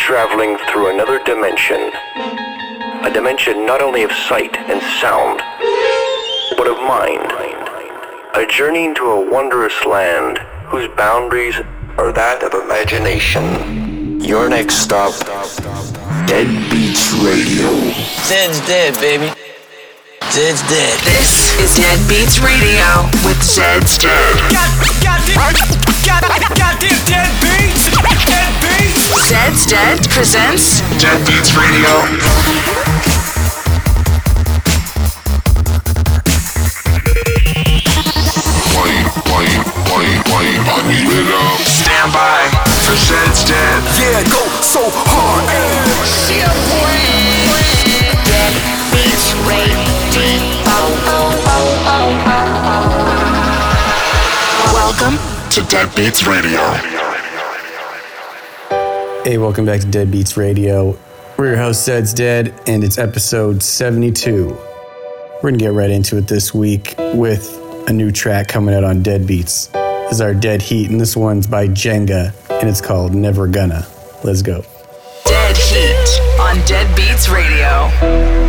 traveling through another dimension. A dimension not only of sight and sound, but of mind. A journey into a wondrous land whose boundaries are that of imagination. Your next stop, Dead Beats Radio. Zed's dead, baby. Zed's dead. This is Dead Beats Radio with Zed's Dead. God, God, God, God, goddamn dead beats. Dead beats. Zed's Dead presents Dead Beats Radio. Wait, wait, wait, wait, I need it up. Stand by for Zed's Dead. Yeah, go so hard. Dead Beats Radio. Welcome To Dead Beats Radio. Hey, welcome back to Dead Beats Radio. We're your host, Zed's Dead, and it's episode 72. We're going to get right into it this week with a new track coming out on Dead Beats. This is our Dead Heat, and this one's by Jenga, and it's called Never Gonna. Let's go. Dead Heat on Dead Beats Radio.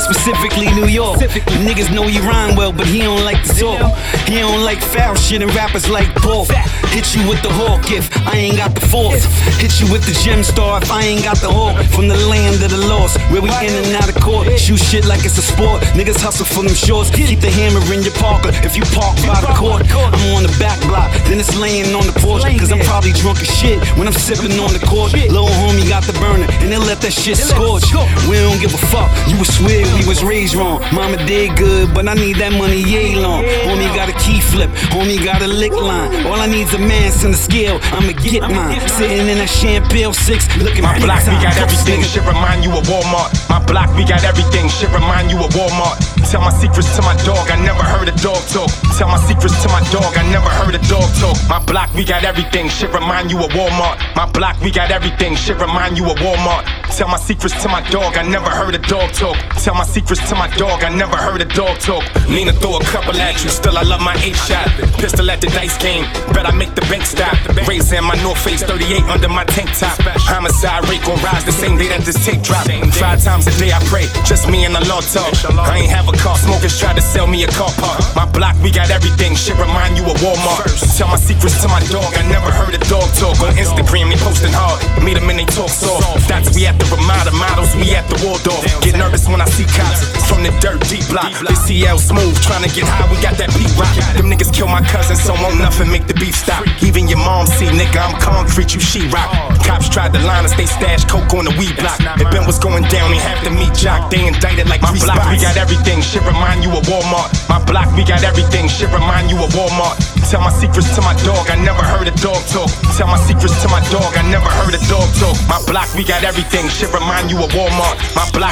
Specifically New York. Niggas know he rhyme well, but he don't like the talk. He don't like foul shit and rappers like Paul. Hit you with the hawk if I ain't got the force. Hit you with the gem star if I ain't got the hawk. From the land of the lost, where we in and out of court. Shoot shit like it's a sport. Niggas hustle for them shorts. Keep the hammer in your Parker if you park by the court. I'm on the back block, then it's laying on the porch. Cause I'm probably drunk as shit when I'm sipping on the court. Little homie got the burner, and they let that shit scorch. We don't give a fuck, you would swear we was raised wrong. Mama did good, but I need that money yay long. Homie got a key flip, homie got a lick line. All I need's a mass and a scale, I'ma get mine. Sitting in a champagne six, looking at My block, we got everything. Shit remind you of Walmart. My block, we got everything. Shit remind you of Walmart. Tell my secrets to my dog. I never heard a dog talk. Tell my secrets to my dog. I never heard a dog talk. My block, we got everything. Shit remind you of Walmart. My block, we got everything. Shit remind you of Walmart. Tell my secrets to my dog. I never heard a dog talk. Tell my secrets to my dog. I never heard a dog talk. Nina throw a couple at you. Still, I love my eight shot. Pistol at the dice game. Bet I make the bank stop. Raising my North Face 38 under my tank top. Homicide rate gon' rise the same day that this tape drop. Five times a day I pray. Just me and the Lord talk. I ain't have a car. Smokers try to sell me a car park. My block, we got everything. Shit remind you of Walmart. Tell my secrets to my dog. I never heard a dog talk on Instagram. They posting hard. Meet them and they talk soft. That's we at the Ramada models. We at the Waldorf. Get nervous when I see cops from the dirt deep block. They CL smooth, trying to get high. We got that beat rock. Them niggas kill my cousin, so won't nothing make the beef stop. Even your mom see, nigga, I'm concrete, you she rock. Cops tried to line us, they stashed coke on the weed block. If Ben was going down, they have to meet Jock. They indicted like my block. We got everything. Shit remind you of Walmart. My block, we got everything. Shit remind you of Walmart. Tell my secrets to my dog. I never heard a dog talk. Tell my secrets to my dog. I never heard a dog talk. My block, we got everything. Shit remind you of Walmart. My block,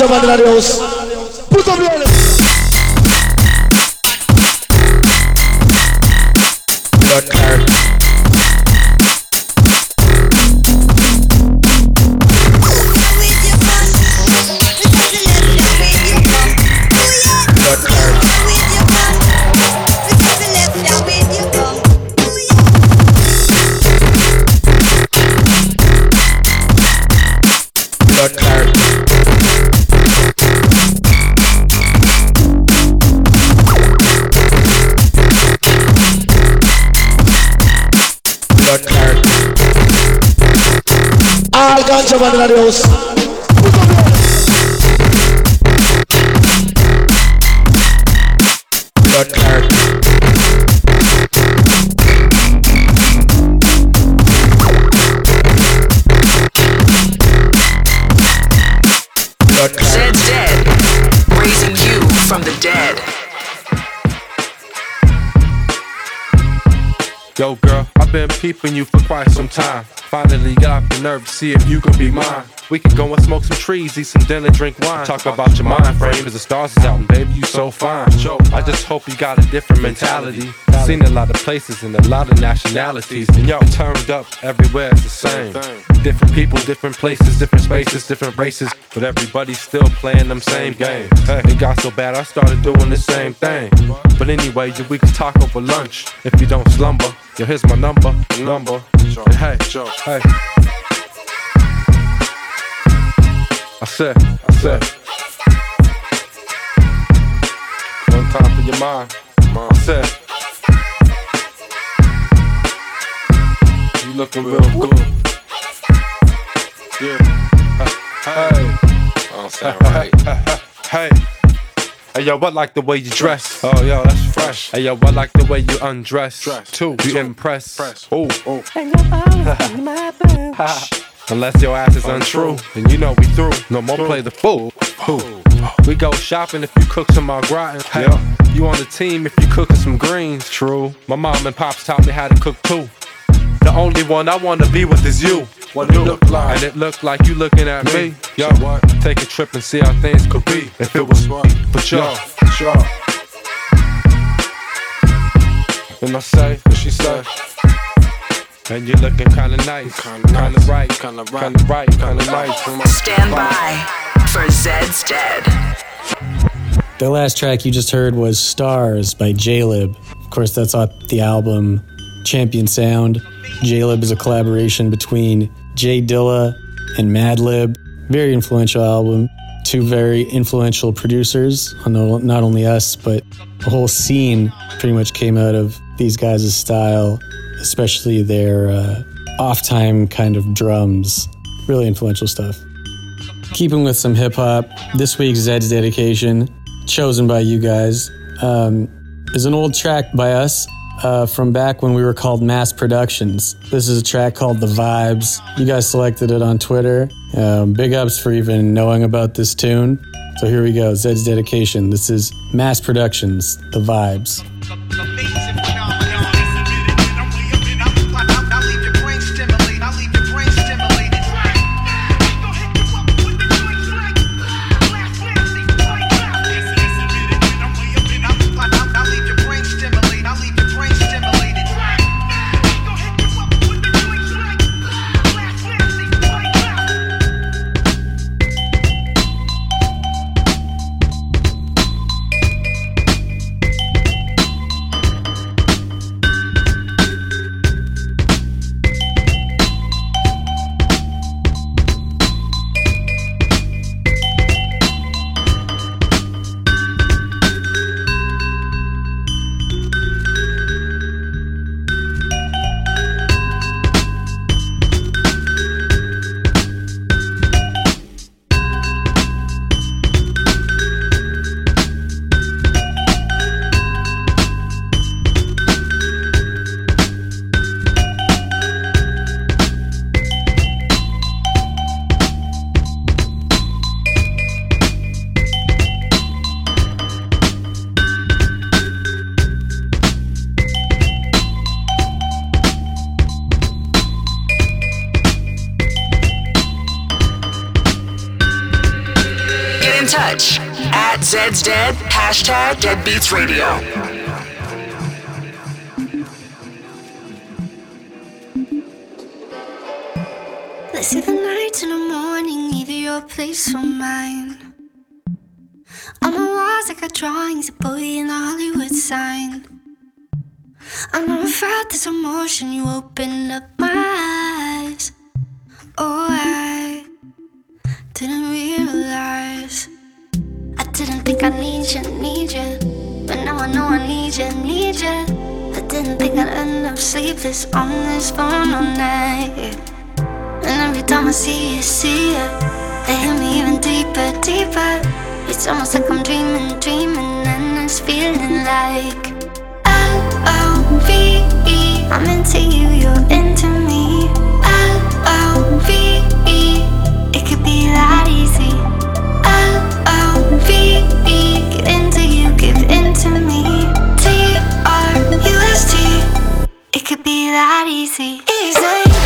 All ganja man in the All ganja man in the house. Blood clot. Blood clot. Zed's dead. Raising you from the dead. Yo, girl, I've been peeping you for quite some time. Finally got the nerve to see if you could be mine. We can go and smoke some trees, eat some dinner, drink wine. Talk about your mind frame, cause the stars is out, and baby, you so fine. I just hope you got a different mentality. Seen a lot of places and a lot of nationalities. And y'all turned up everywhere, it's the same. Different people, different places, different spaces, different races. But everybody's still playing them same games. Hey, it got so bad, I started doing the same thing. But anyway, we can talk over lunch if you don't slumber. Yo, here's my number, number. And hey, hey. I said, I said. One time for your mind. I said. You looking real good. Yeah. Hey. I Don't sound right. Hey. Hey yo, I like the way you dress. Oh yo, that's fresh. Hey yo, I like the way you undress. Too. You impress. Oh, oh. Unless your ass is untrue, and you know we through. No more play the fool. Who? We go shopping if you cook some au gratin. Hey, you on the team if you cooking some greens. True. My mom and pops taught me how to cook too. The only one I wanna be with is you. What it look like? And it looked like you looking at me. Yo, take a trip and see how things could be if it was wrong. for sure. For sure. And I say, what she say? And you're looking kinda nice, kinda right, kinda right, kinda right, kinda nice. Stand by for Zed's Dead. The last track you just heard was Stars by Jaylib. Of course, that's off the album Champion Sound. Jaylib is a collaboration between J Dilla and Madlib. Very influential album. Two very influential producers on not only us, but the whole scene pretty much came out of these guys' style, especially their uh, off time kind of drums. Really influential stuff. Keeping with some hip hop, this week's Zed's dedication, chosen by you guys, um, is an old track by us uh, from back when we were called Mass Productions. This is a track called The Vibes. You guys selected it on Twitter. Um, big ups for even knowing about this tune. So here we go Zed's dedication. This is Mass Productions, The Vibes. Hashtag Deadbeats Radio. Let's see the night in the morning, either your place or mine. On the walls, I got drawings of boy in a Hollywood sign. I never felt this emotion, you opened up my eyes. Oh, I didn't realize. Didn't think I need you, need you. But now I know I need you, need you. I didn't think I'd end up sleepless on this phone all night. And every time I see you, see you, they hit me even deeper, deeper. It's almost like I'm dreaming, dreaming, and it's feeling like L O V E. I'm into you, you're into me. Could be that easy. Easy.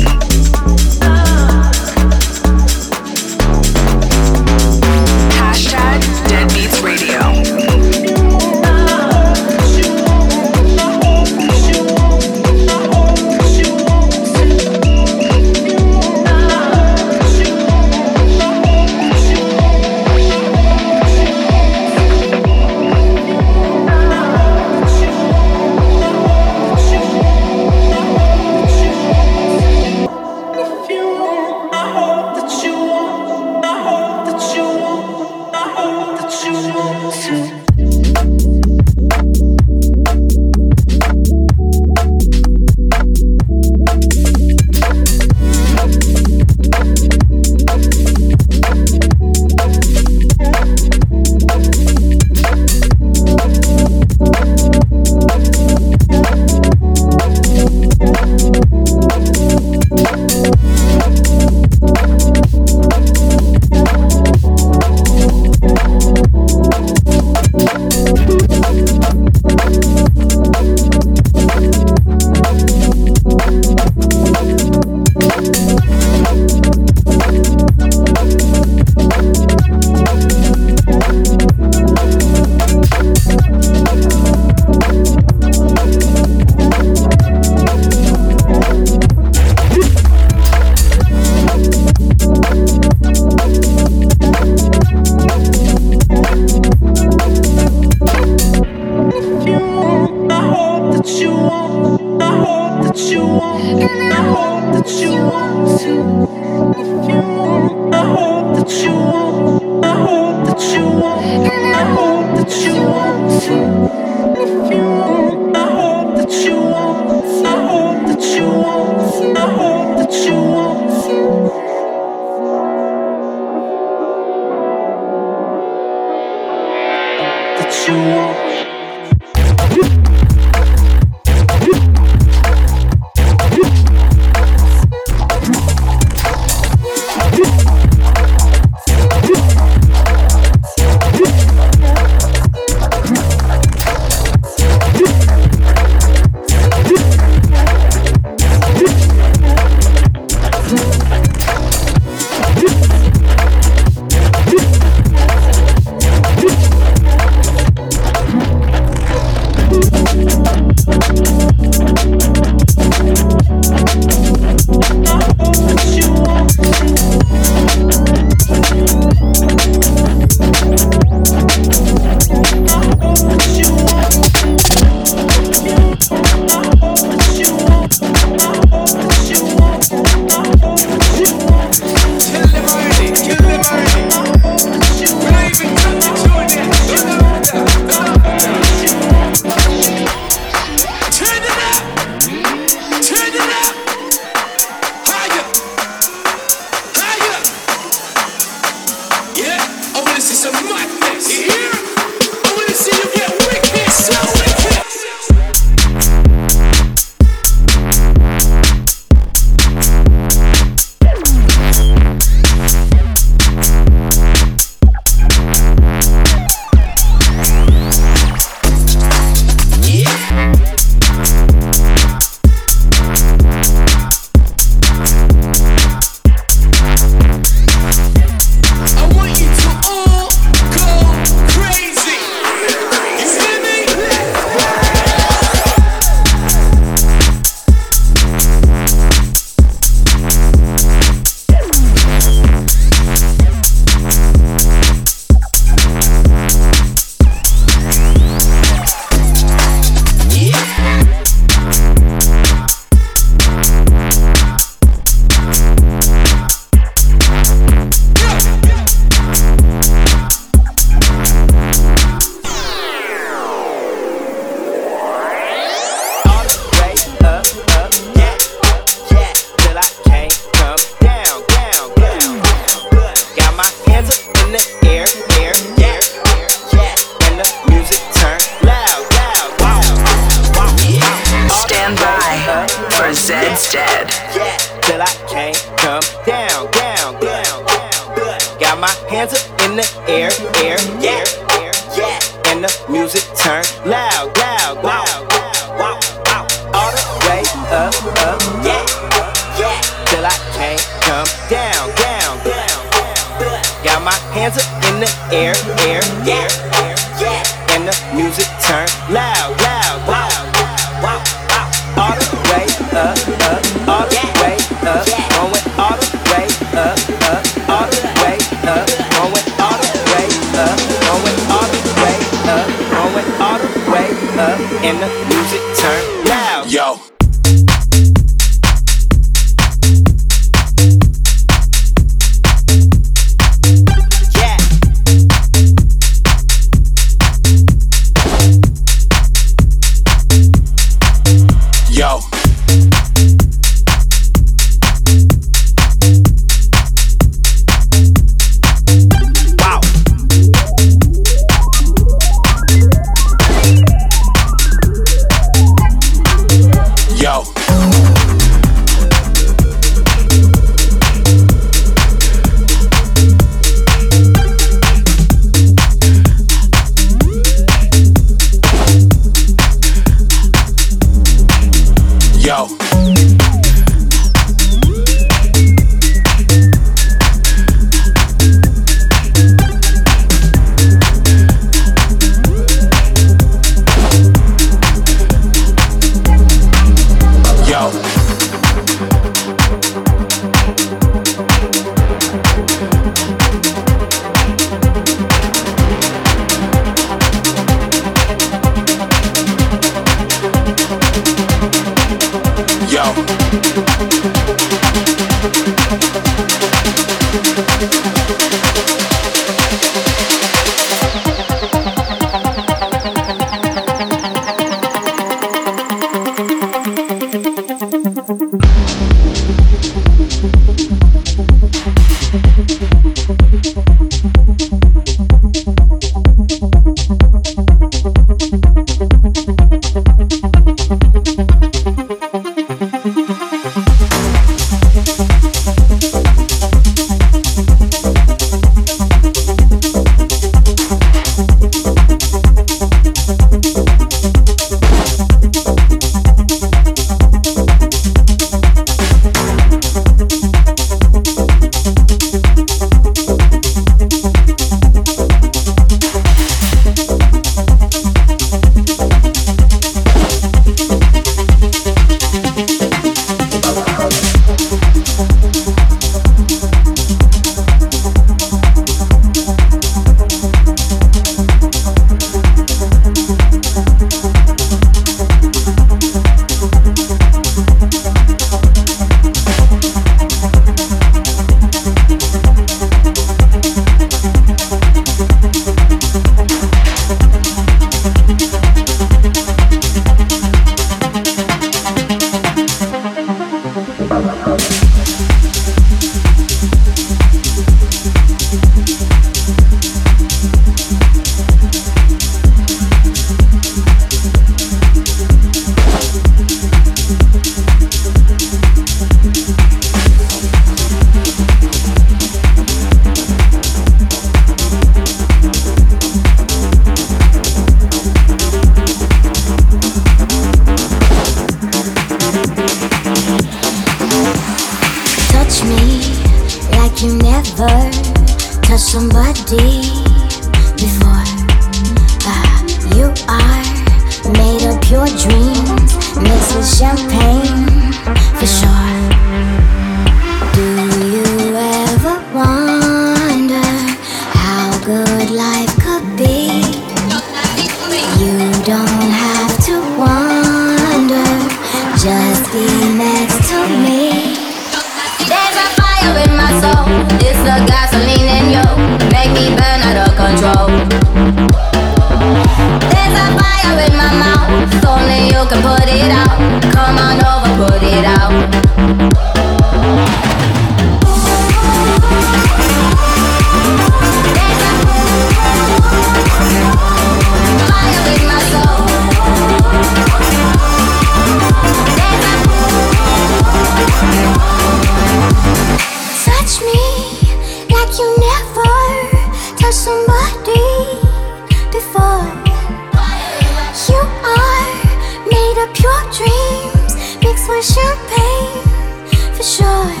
your dreams mixed with champagne for sure.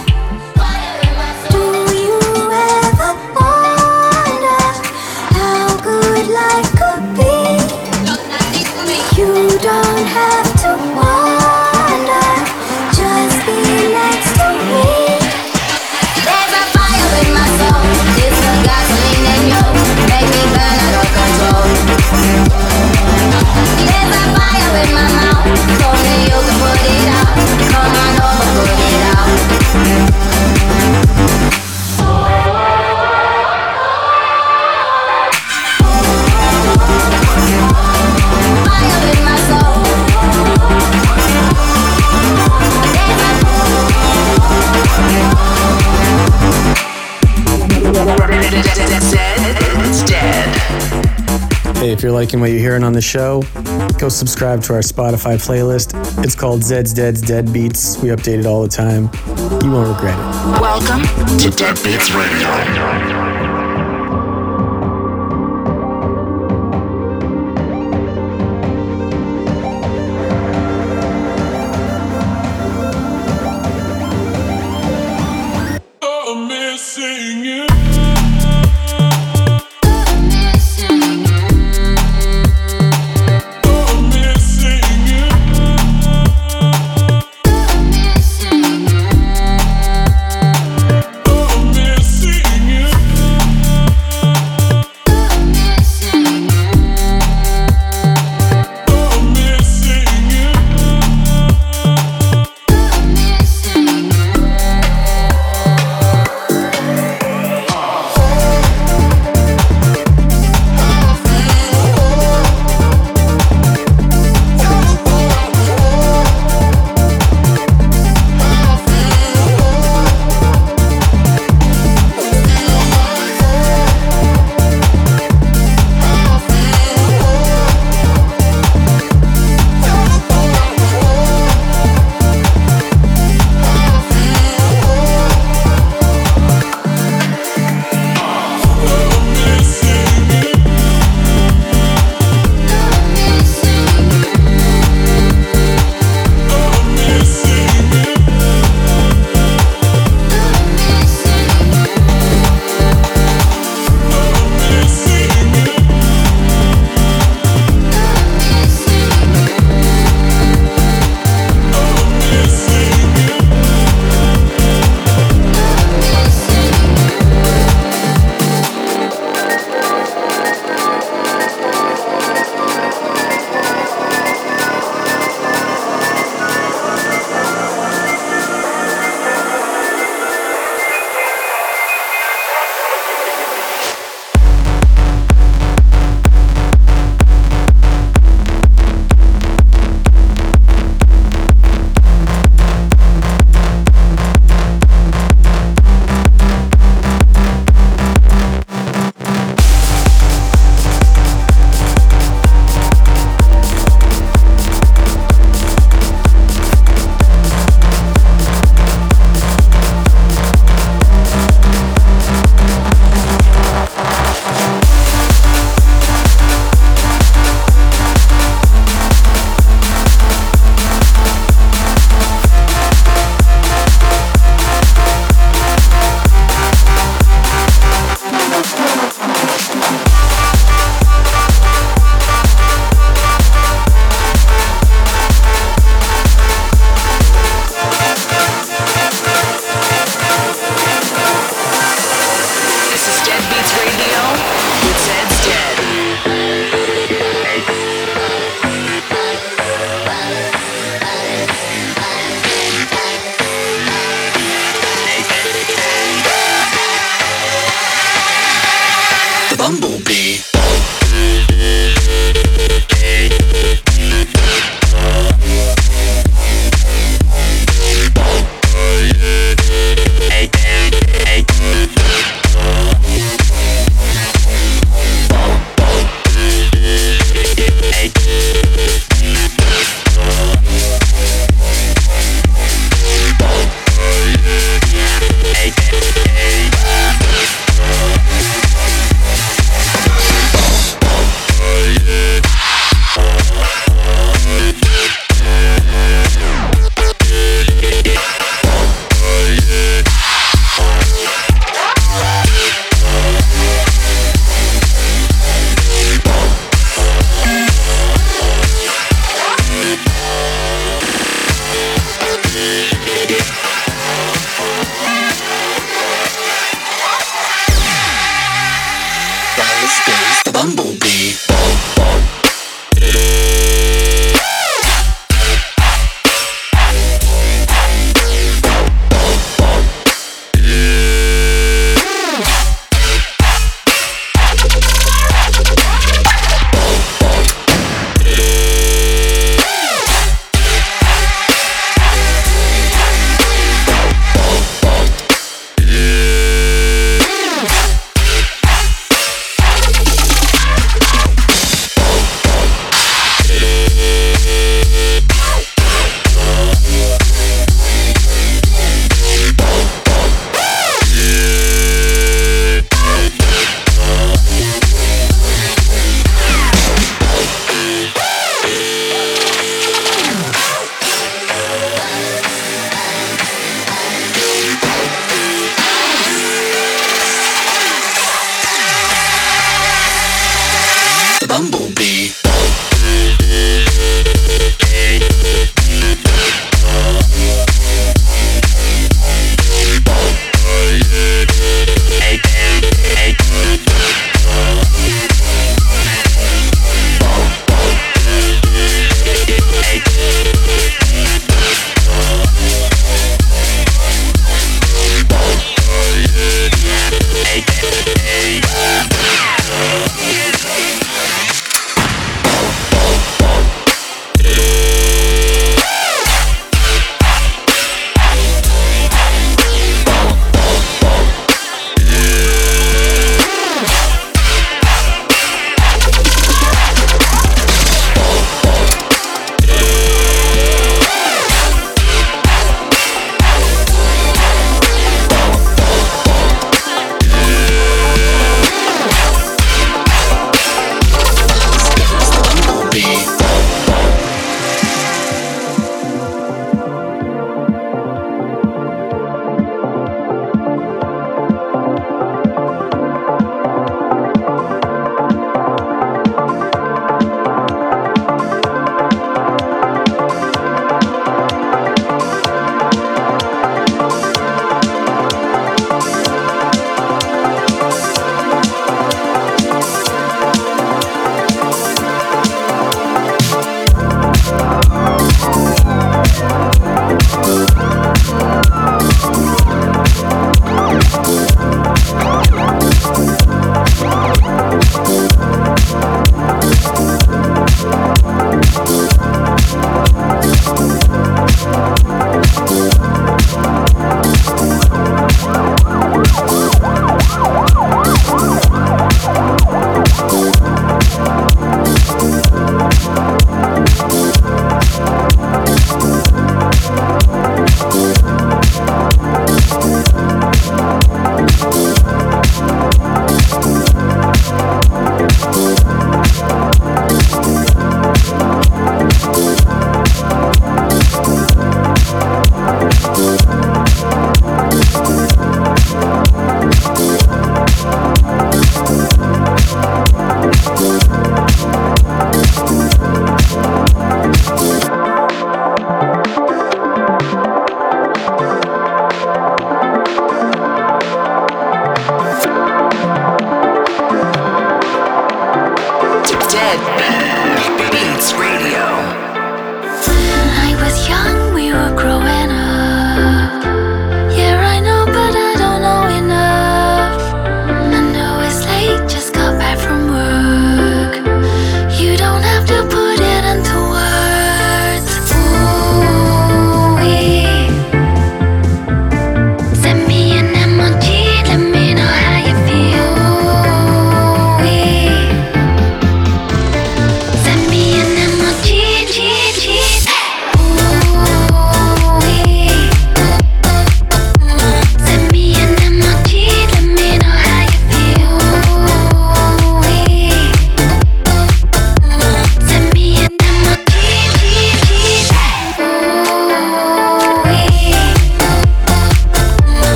If you're liking what you're hearing on the show, go subscribe to our Spotify playlist. It's called Zed's Dead's Dead Beats. We update it all the time. You won't regret it. Welcome to Dead Beats Radio.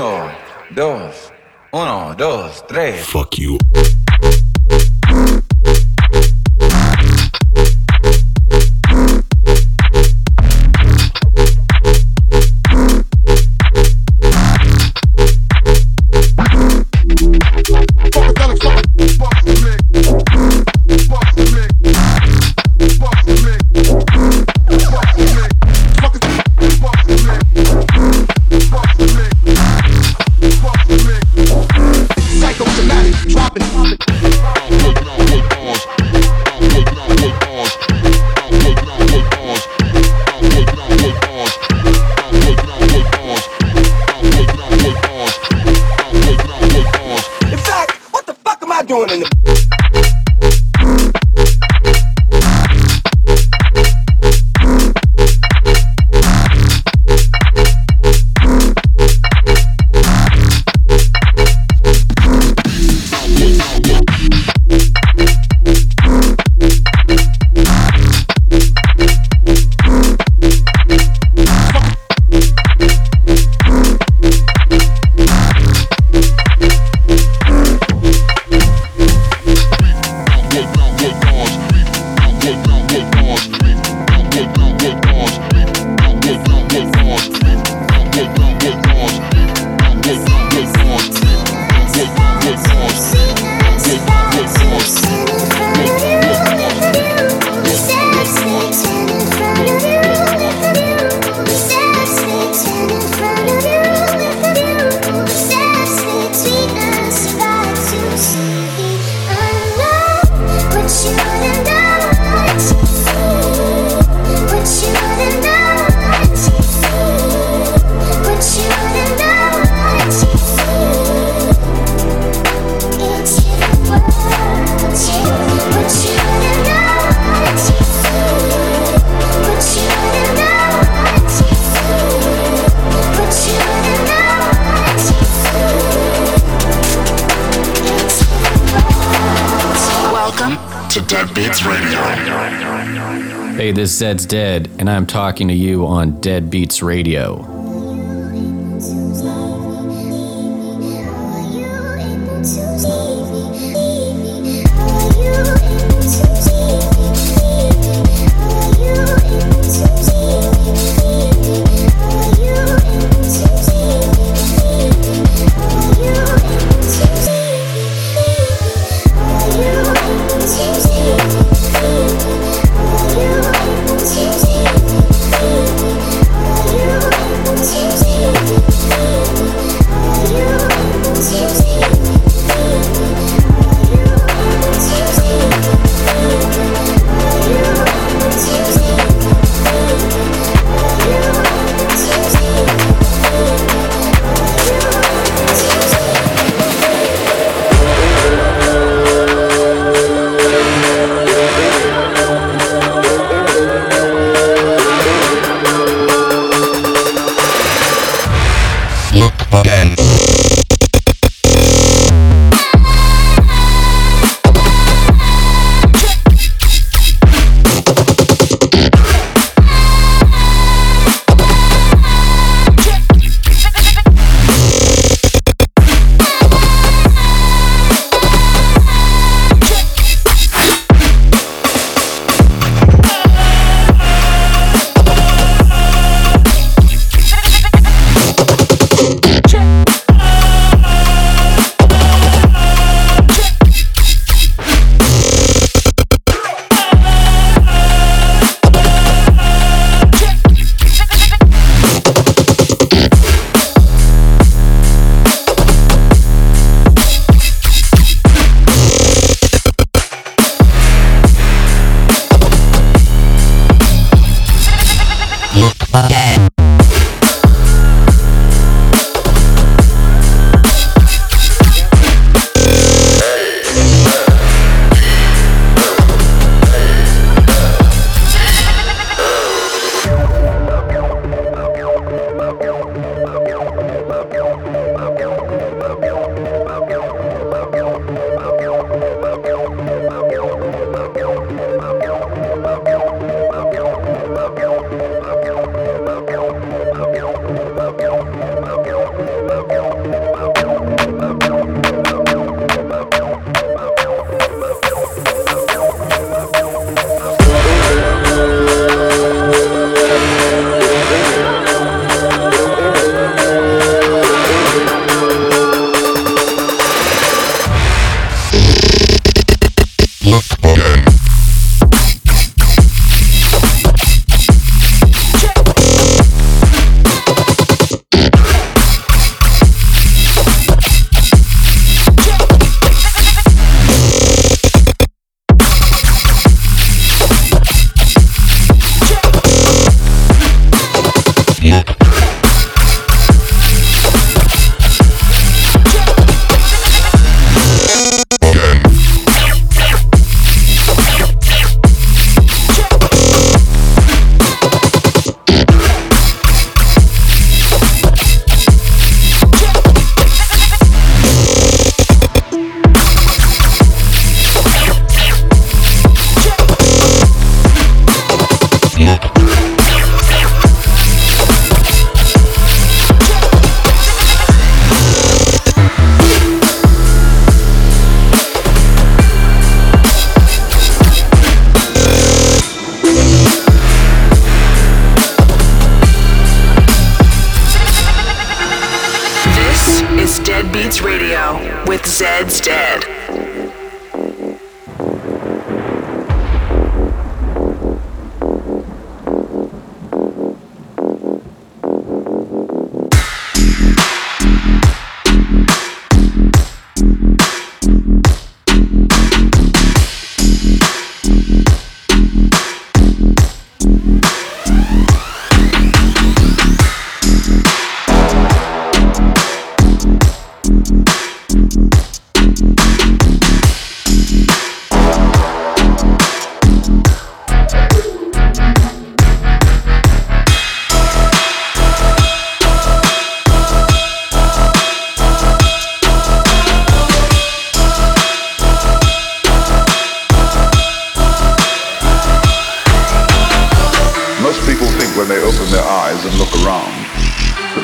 Uno, dos, uno, dos, tres. Fuck you. This is Zeds Dead, and I'm talking to you on Dead Beats Radio.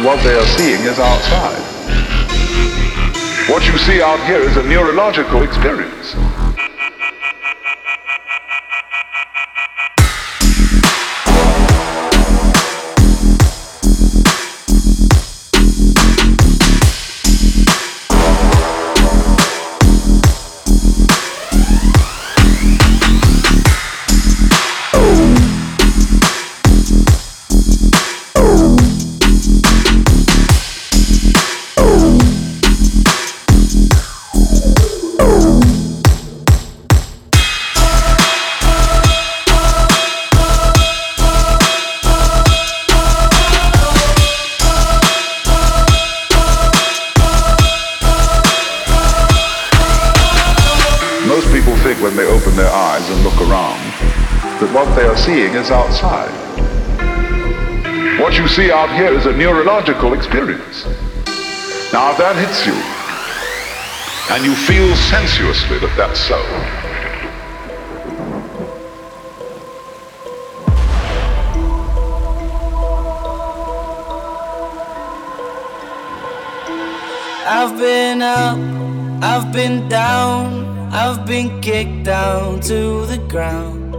What they are seeing is outside. What you see out here is a neurological experience. Experience. Now, if that hits you, and you feel sensuously that that's so, I've been up, I've been down, I've been kicked down to the ground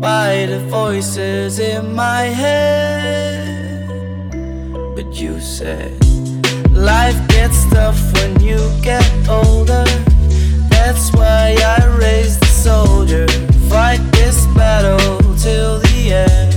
by the voices in my head. You said life gets tough when you get older. That's why I raised the soldier, fight this battle till the end.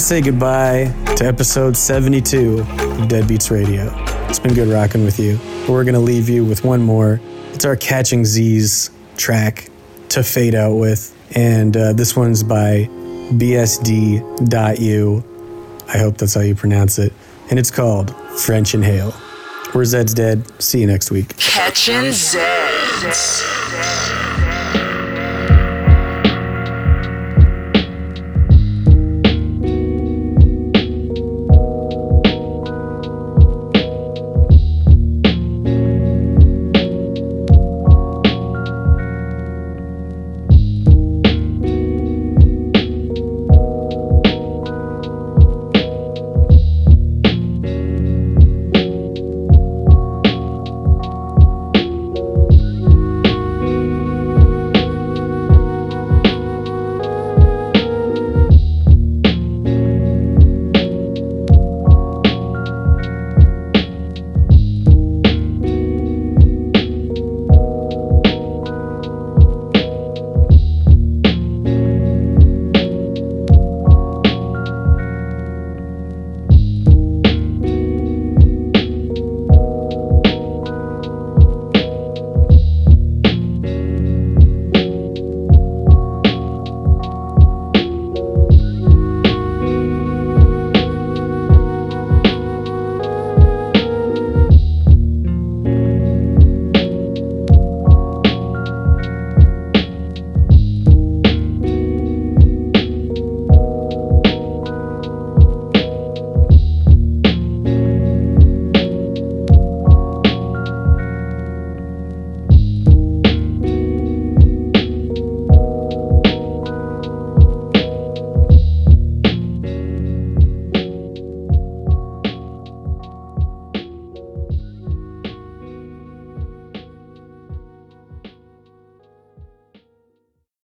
To say goodbye to episode 72 of Dead Beats Radio. It's been good rocking with you. But we're going to leave you with one more. It's our Catching Z's track to fade out with. And uh, this one's by BSD.U. I hope that's how you pronounce it. And it's called French Inhale. We're Zeds Dead. See you next week. Catching Zeds.